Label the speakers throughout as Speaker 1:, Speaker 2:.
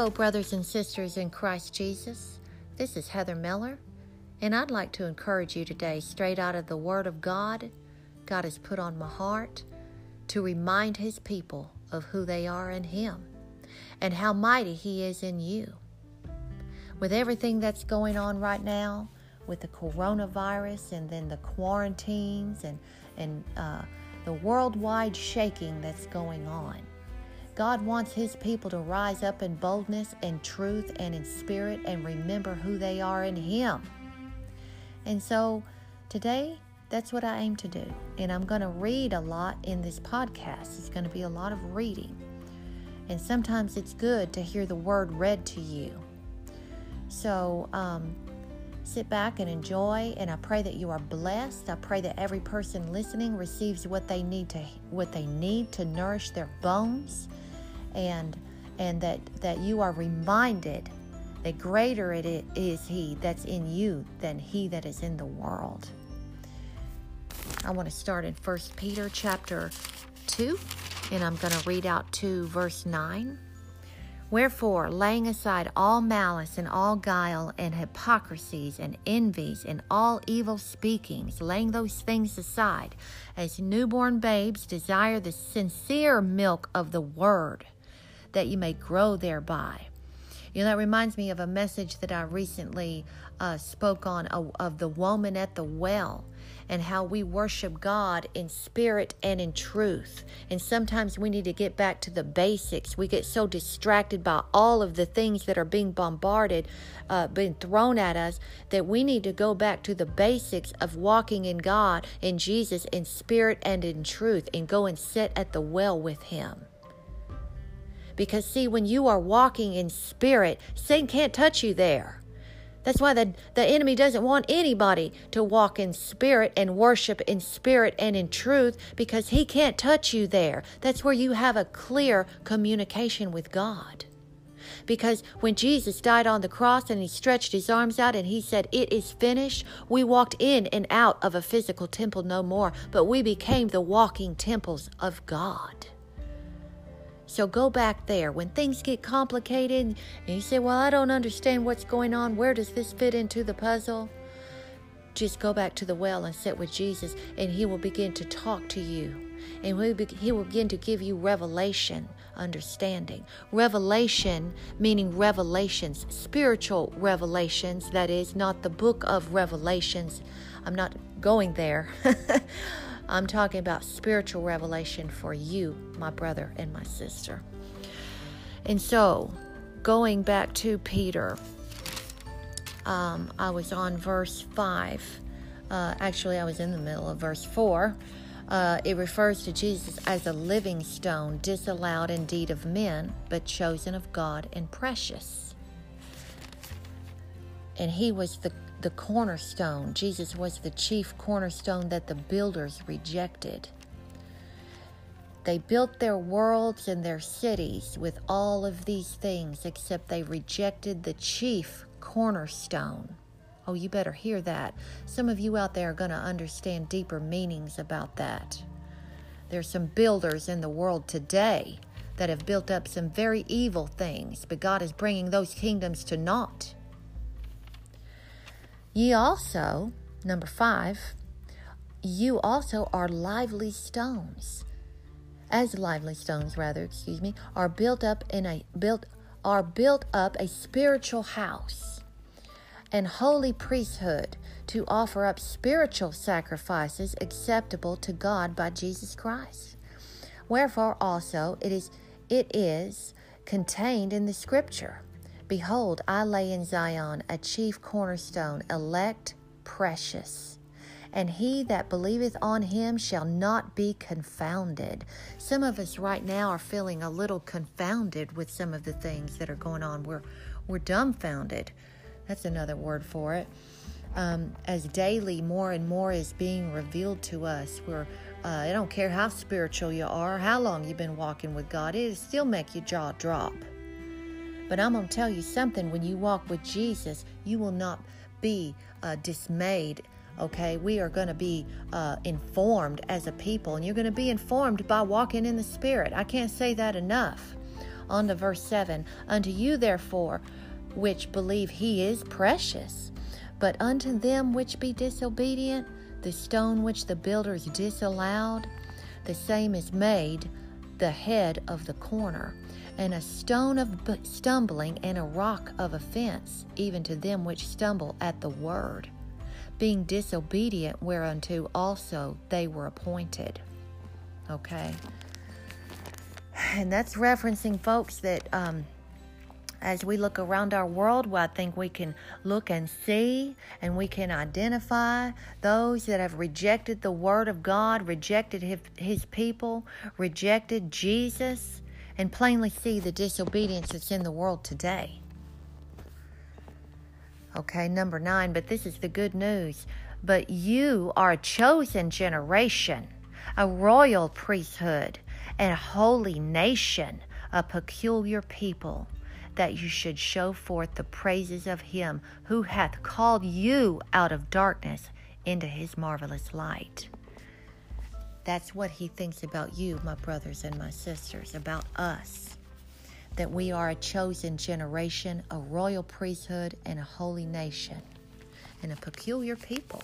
Speaker 1: Hello, brothers and sisters in Christ Jesus. This is Heather Miller, and I'd like to encourage you today, straight out of the Word of God, God has put on my heart to remind His people of who they are in Him and how mighty He is in you. With everything that's going on right now, with the coronavirus and then the quarantines and, and uh, the worldwide shaking that's going on, God wants His people to rise up in boldness and truth and in spirit and remember who they are in Him. And so today, that's what I aim to do. And I'm going to read a lot in this podcast. It's going to be a lot of reading. And sometimes it's good to hear the word read to you. So um, sit back and enjoy. And I pray that you are blessed. I pray that every person listening receives what they need to what they need to nourish their bones and and that that you are reminded that greater it is he that's in you than he that is in the world. I want to start in 1 Peter chapter 2 and I'm going to read out to verse 9. Wherefore, laying aside all malice and all guile and hypocrisies and envies and all evil speakings, laying those things aside, as newborn babes desire the sincere milk of the word that you may grow thereby. You know, that reminds me of a message that I recently uh, spoke on of, of the woman at the well and how we worship God in spirit and in truth. And sometimes we need to get back to the basics. We get so distracted by all of the things that are being bombarded, uh, being thrown at us, that we need to go back to the basics of walking in God, in Jesus, in spirit and in truth, and go and sit at the well with Him. Because, see, when you are walking in spirit, Satan can't touch you there. That's why the, the enemy doesn't want anybody to walk in spirit and worship in spirit and in truth because he can't touch you there. That's where you have a clear communication with God. Because when Jesus died on the cross and he stretched his arms out and he said, It is finished, we walked in and out of a physical temple no more, but we became the walking temples of God. So go back there. When things get complicated and you say, Well, I don't understand what's going on, where does this fit into the puzzle? Just go back to the well and sit with Jesus, and He will begin to talk to you. And He will begin to give you revelation, understanding. Revelation meaning revelations, spiritual revelations, that is, not the book of Revelations. I'm not going there. I'm talking about spiritual revelation for you, my brother and my sister. And so, going back to Peter, um, I was on verse 5. Uh, actually, I was in the middle of verse 4. Uh, it refers to Jesus as a living stone, disallowed indeed of men, but chosen of God and precious. And he was the the cornerstone. Jesus was the chief cornerstone that the builders rejected. They built their worlds and their cities with all of these things, except they rejected the chief cornerstone. Oh, you better hear that. Some of you out there are going to understand deeper meanings about that. There's some builders in the world today that have built up some very evil things, but God is bringing those kingdoms to naught. Ye also, number five, you also are lively stones, as lively stones rather, excuse me, are built up in a built are built up a spiritual house and holy priesthood to offer up spiritual sacrifices acceptable to God by Jesus Christ. Wherefore also it is it is contained in the scripture Behold, I lay in Zion a chief cornerstone, elect, precious. And he that believeth on him shall not be confounded. Some of us right now are feeling a little confounded with some of the things that are going on. We're, we're dumbfounded. That's another word for it. Um, as daily more and more is being revealed to us, we're uh, I don't care how spiritual you are, how long you've been walking with God, it'll still make your jaw drop. But I'm going to tell you something when you walk with Jesus, you will not be uh, dismayed. Okay, we are going to be uh, informed as a people, and you're going to be informed by walking in the Spirit. I can't say that enough. On to verse 7 Unto you, therefore, which believe he is precious. But unto them which be disobedient, the stone which the builders disallowed, the same is made the head of the corner, and a stone of stumbling and a rock of offense, even to them which stumble at the word, being disobedient whereunto also they were appointed. Okay. And that's referencing folks that um, as we look around our world, well, I think we can look and see and we can identify those that have rejected the Word of God, rejected his, his people, rejected Jesus, and plainly see the disobedience that's in the world today. Okay, number nine, but this is the good news. But you are a chosen generation, a royal priesthood, and a holy nation, a peculiar people that you should show forth the praises of him who hath called you out of darkness into his marvelous light. That's what he thinks about you, my brothers and my sisters, about us. That we are a chosen generation, a royal priesthood, and a holy nation, and a peculiar people.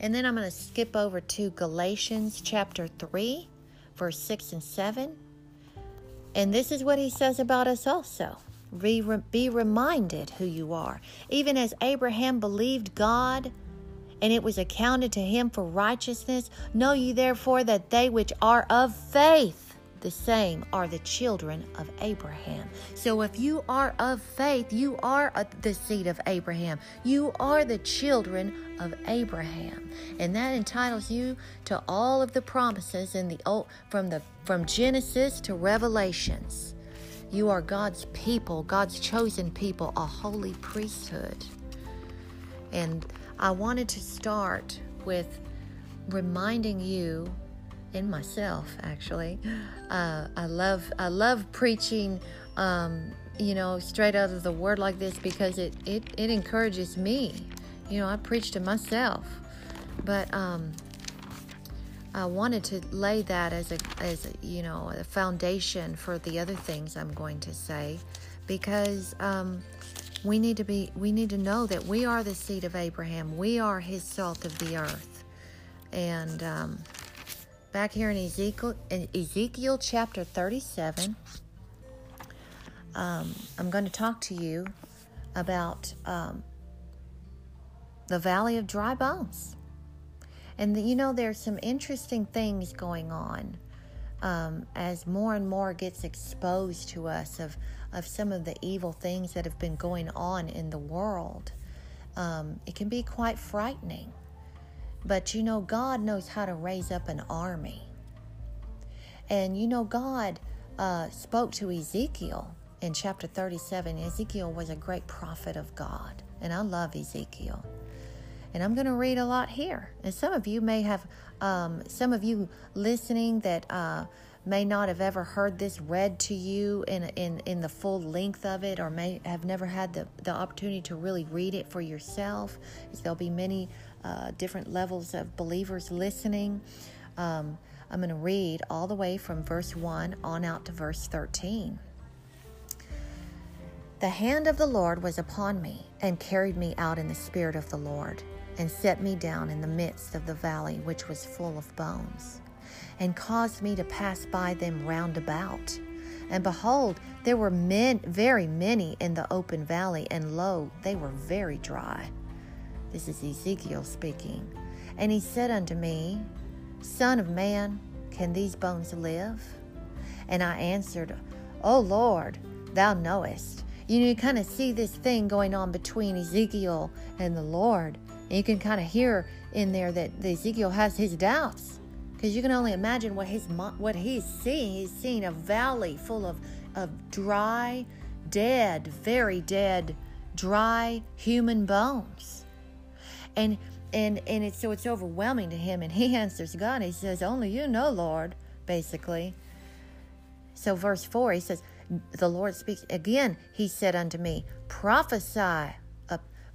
Speaker 1: And then I'm going to skip over to Galatians chapter 3, verse 6 and 7. And this is what he says about us also. Be, be reminded who you are. Even as Abraham believed God, and it was accounted to him for righteousness, know ye therefore that they which are of faith, the same are the children of Abraham. So if you are of faith, you are the seed of Abraham. You are the children of Abraham. And that entitles you to all of the promises in the old from the from Genesis to Revelations. You are God's people, God's chosen people, a holy priesthood. And I wanted to start with reminding you in myself actually. Uh, i love i love preaching um, you know straight out of the word like this because it it, it encourages me. You know i preach to myself. But um, i wanted to lay that as a as a, you know a foundation for the other things i'm going to say because um, we need to be we need to know that we are the seed of abraham. We are his salt of the earth. And um, back here in Ezekiel, in Ezekiel chapter 37, um, I'm going to talk to you about um, the valley of dry bones. And the, you know, there's some interesting things going on um, as more and more gets exposed to us of, of some of the evil things that have been going on in the world. Um, it can be quite frightening. But you know, God knows how to raise up an army. And you know, God uh, spoke to Ezekiel in chapter 37. Ezekiel was a great prophet of God. And I love Ezekiel. And I'm going to read a lot here. And some of you may have, um, some of you listening that uh, may not have ever heard this read to you in, in, in the full length of it, or may have never had the, the opportunity to really read it for yourself. There'll be many uh, different levels of believers listening. Um, I'm going to read all the way from verse 1 on out to verse 13. The hand of the Lord was upon me and carried me out in the spirit of the Lord and set me down in the midst of the valley which was full of bones and caused me to pass by them round about. And behold, there were men, very many in the open valley, and lo, they were very dry. This is Ezekiel speaking. And he said unto me, Son of man, can these bones live? And I answered, O Lord, thou knowest. You know, you kind of see this thing going on between Ezekiel and the Lord. And you can kind of hear in there that Ezekiel has his doubts. Because you can only imagine what his what he's seeing. He's seeing a valley full of, of dry, dead, very dead, dry human bones. And and and it's so it's overwhelming to him and he answers god he says only you know lord basically so verse 4 he says the lord speaks again he said unto me prophesy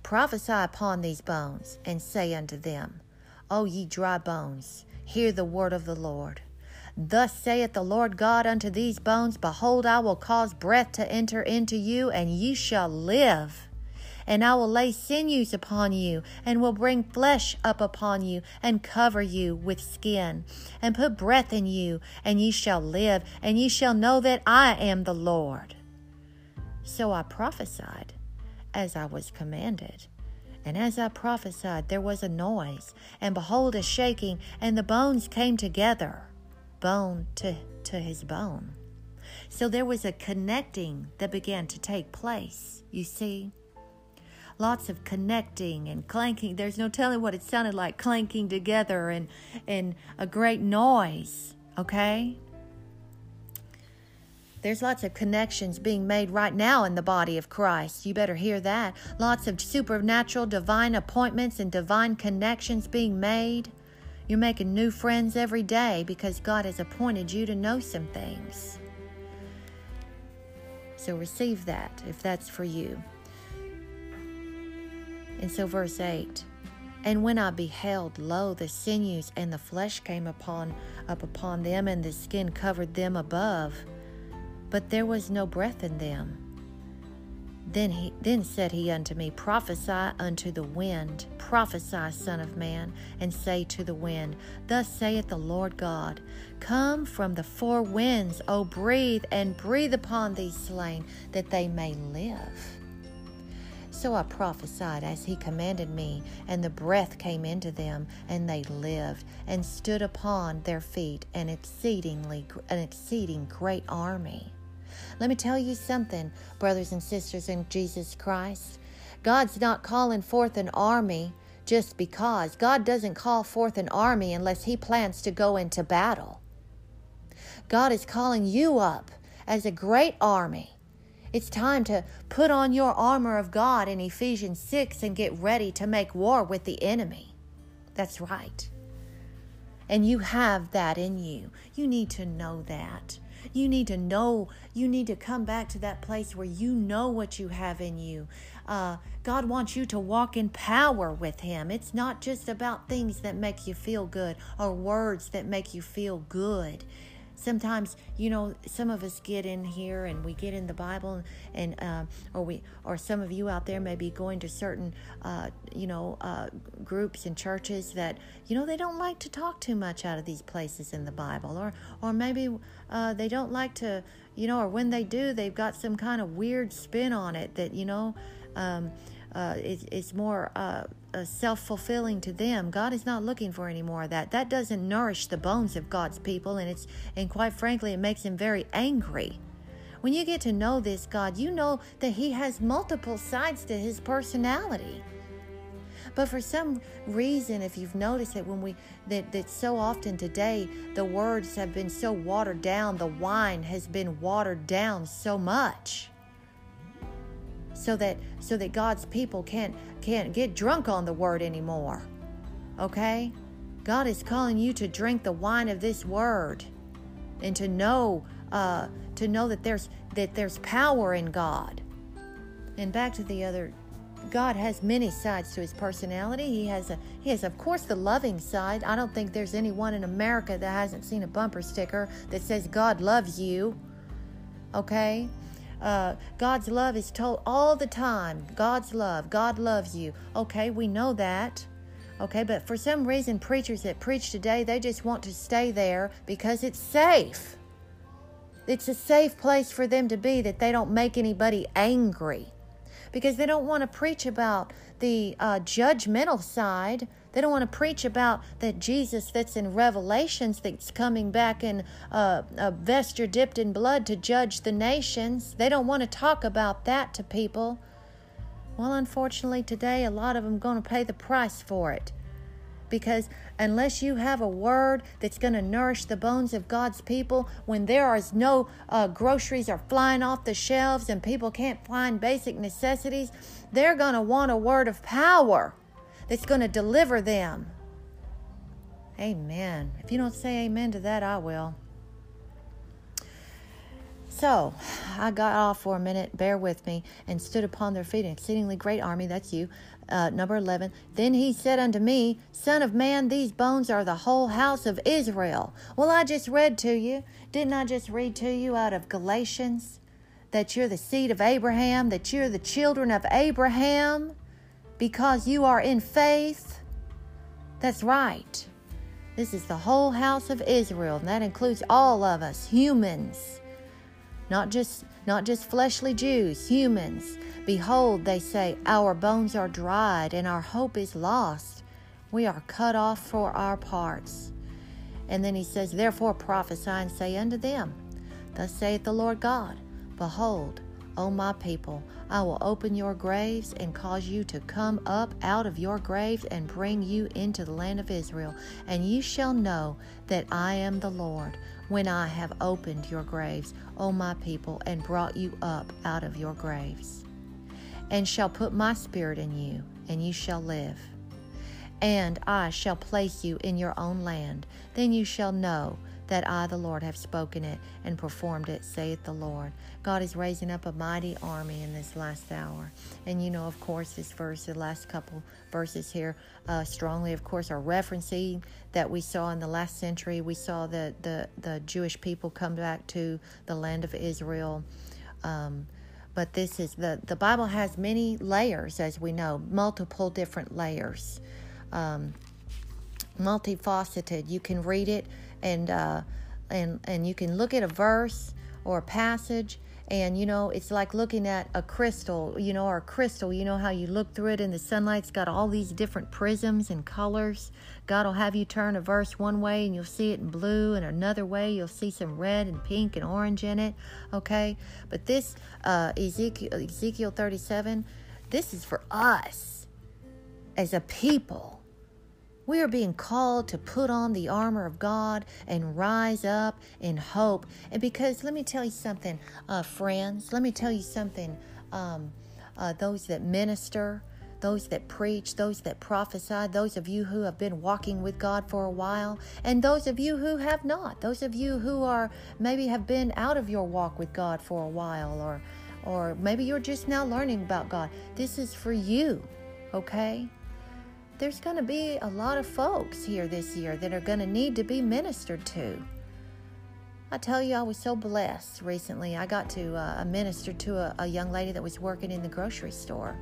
Speaker 1: prophesy upon these bones and say unto them o ye dry bones hear the word of the lord Thus saith the Lord God unto these bones Behold, I will cause breath to enter into you, and ye shall live. And I will lay sinews upon you, and will bring flesh up upon you, and cover you with skin, and put breath in you, and ye shall live, and ye shall know that I am the Lord. So I prophesied as I was commanded. And as I prophesied, there was a noise, and behold, a shaking, and the bones came together, bone to, to his bone. So there was a connecting that began to take place, you see lots of connecting and clanking. There's no telling what it sounded like clanking together and, and a great noise, okay? There's lots of connections being made right now in the body of Christ. You better hear that. Lots of supernatural, divine appointments and divine connections being made. You're making new friends every day because God has appointed you to know some things. So receive that if that's for you. And so, verse 8 And when I beheld, lo, the sinews and the flesh came upon up upon them, and the skin covered them above, but there was no breath in them. Then he then said he unto me, Prophesy unto the wind, prophesy, Son of Man, and say to the wind, Thus saith the Lord God, Come from the four winds, O breathe, and breathe upon these slain, that they may live. So I prophesied as he commanded me, and the breath came into them, and they lived, and stood upon their feet, an exceedingly an exceeding great army. Let me tell you something, brothers and sisters in Jesus Christ. God's not calling forth an army just because. God doesn't call forth an army unless he plans to go into battle. God is calling you up as a great army it's time to put on your armor of God in Ephesians 6 and get ready to make war with the enemy. That's right. And you have that in you. You need to know that. You need to know, you need to come back to that place where you know what you have in you. Uh, God wants you to walk in power with Him. It's not just about things that make you feel good or words that make you feel good sometimes you know some of us get in here and we get in the bible and uh, or we or some of you out there may be going to certain uh, you know uh, groups and churches that you know they don't like to talk too much out of these places in the bible. Or or maybe uh, they don't like to you know or when they do they've got some kind of weird spin on it that you know um, uh, it, it's more self fulfilling to them. God is not looking for any more of that. That doesn't nourish the bones of God's people, and it's and quite frankly, it makes him very angry. When you get to know this God, you know that He has multiple sides to His personality. But for some reason, if you've noticed that when we that, that so often today the words have been so watered down, the wine has been watered down so much so that so that God's people can't can't get drunk on the word anymore. Okay? God is calling you to drink the wine of this word and to know uh, to know that there's that there's power in God. And back to the other God has many sides to his personality. He has a he has of course the loving side. I don't think there's anyone in America that hasn't seen a bumper sticker that says God loves you. Okay? Uh, God's love is told all the time. God's love. God loves you. Okay, we know that. Okay, but for some reason, preachers that preach today, they just want to stay there because it's safe. It's a safe place for them to be that they don't make anybody angry because they don't want to preach about the uh, judgmental side. They don't want to preach about that Jesus that's in Revelations that's coming back in uh, a vesture dipped in blood to judge the nations. They don't want to talk about that to people. Well, unfortunately, today a lot of them going to pay the price for it. Because unless you have a word that's going to nourish the bones of God's people, when there is no uh, groceries are flying off the shelves and people can't find basic necessities, they're going to want a word of power that's going to deliver them. Amen. If you don't say amen to that, I will. So I got off for a minute, bear with me, and stood upon their feet, an exceedingly great army. That's you. Uh, number 11. Then he said unto me, Son of man, these bones are the whole house of Israel. Well, I just read to you. Didn't I just read to you out of Galatians that you're the seed of Abraham, that you're the children of Abraham because you are in faith? That's right. This is the whole house of Israel, and that includes all of us, humans not just not just fleshly Jews, humans. Behold, they say, our bones are dried and our hope is lost. We are cut off for our parts. And then he says, Therefore prophesy and say unto them, Thus saith the Lord God, Behold, O my people, I will open your graves and cause you to come up out of your graves and bring you into the land of Israel. And you shall know that I am the Lord when I have opened your graves, O my people, and brought you up out of your graves. And shall put my spirit in you, and you shall live. And I shall place you in your own land. Then you shall know that I, the Lord, have spoken it and performed it, saith the Lord. God is raising up a mighty army in this last hour. And you know, of course, this verse, the last couple verses here, uh, strongly, of course, are referencing that we saw in the last century. We saw the, the, the Jewish people come back to the land of Israel. Um, but this is the, the Bible has many layers, as we know, multiple different layers. Um, multifaceted. You can read it and uh, and and you can look at a verse or a passage and you know it's like looking at a crystal you know or a crystal you know how you look through it and the sunlight's got all these different prisms and colors. God will have you turn a verse one way and you'll see it in blue and another way you'll see some red and pink and orange in it okay? But this uh, ezekiel, ezekiel 37 this is for us as a people we are being called to put on the armor of God and rise up in hope. And because, let me tell you something, uh, friends, let me tell you something. Um, uh, those that minister, those that preach, those that prophesy, those of you who have been walking with God for a while, and those of you who have not, those of you who are maybe have been out of your walk with God for a while, or or maybe you're just now learning about God. This is for you, okay? There's going to be a lot of folks here this year that are going to need to be ministered to. I tell you, I was so blessed recently. I got to uh, minister to a, a young lady that was working in the grocery store.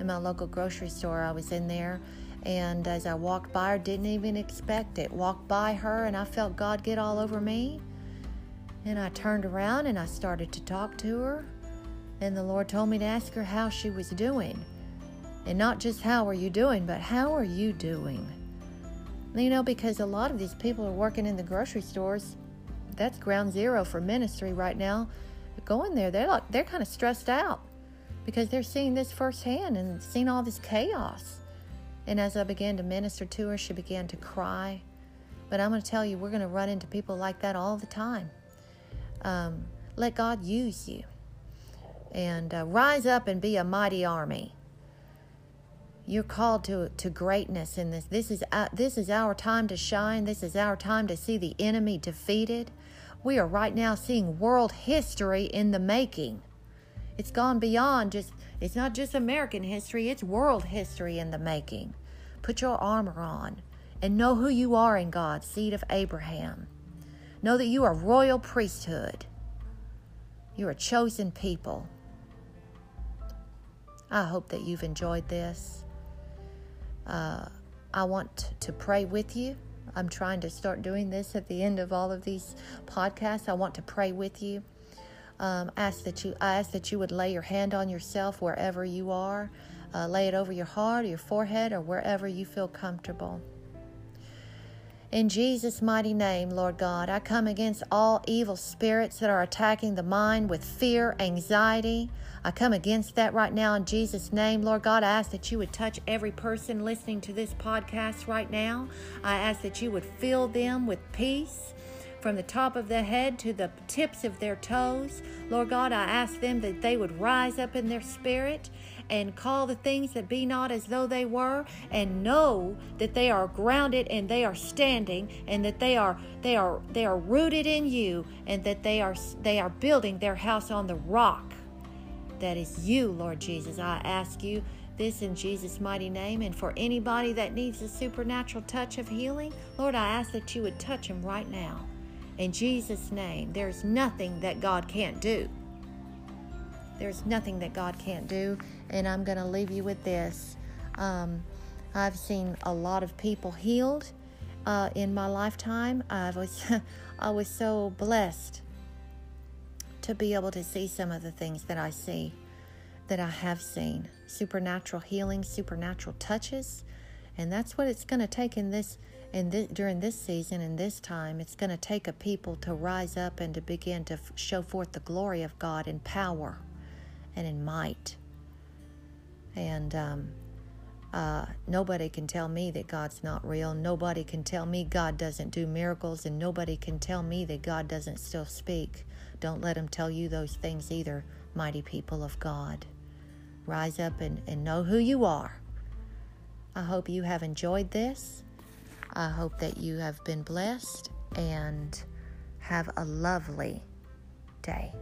Speaker 1: In my local grocery store, I was in there, and as I walked by her, didn't even expect it. Walked by her, and I felt God get all over me. And I turned around and I started to talk to her. And the Lord told me to ask her how she was doing. And not just how are you doing, but how are you doing? You know, because a lot of these people are working in the grocery stores. That's ground zero for ministry right now. Going there, they're like they're kind of stressed out because they're seeing this firsthand and seeing all this chaos. And as I began to minister to her, she began to cry. But I'm going to tell you, we're going to run into people like that all the time. Um, let God use you and uh, rise up and be a mighty army. You're called to, to greatness in this. This is, uh, this is our time to shine. This is our time to see the enemy defeated. We are right now seeing world history in the making. It's gone beyond just, it's not just American history, it's world history in the making. Put your armor on and know who you are in God, seed of Abraham. Know that you are royal priesthood. You're a chosen people. I hope that you've enjoyed this. Uh, I want to pray with you. I'm trying to start doing this at the end of all of these podcasts. I want to pray with you. Um, ask that you I ask that you would lay your hand on yourself wherever you are. Uh, lay it over your heart or your forehead or wherever you feel comfortable. In Jesus' mighty name, Lord God, I come against all evil spirits that are attacking the mind with fear, anxiety. I come against that right now in Jesus' name. Lord God, I ask that you would touch every person listening to this podcast right now. I ask that you would fill them with peace from the top of their head to the tips of their toes. Lord God, I ask them that they would rise up in their spirit and call the things that be not as though they were and know that they are grounded and they are standing and that they are they are they are rooted in you and that they are they are building their house on the rock that is you, Lord Jesus. I ask you this in Jesus' mighty name. And for anybody that needs a supernatural touch of healing, Lord, I ask that you would touch them right now. In Jesus' name, there's nothing that God can't do. There's nothing that God can't do. And I'm going to leave you with this. Um, I've seen a lot of people healed uh, in my lifetime. I was, I was so blessed to be able to see some of the things that I see, that I have seen supernatural healing, supernatural touches. And that's what it's going to take in this in this, during this season and this time. It's going to take a people to rise up and to begin to f- show forth the glory of God in power and in might. And um, uh, nobody can tell me that God's not real. Nobody can tell me God doesn't do miracles, and nobody can tell me that God doesn't still speak. Don't let them tell you those things either, mighty people of God. Rise up and, and know who you are. I hope you have enjoyed this. I hope that you have been blessed and have a lovely day.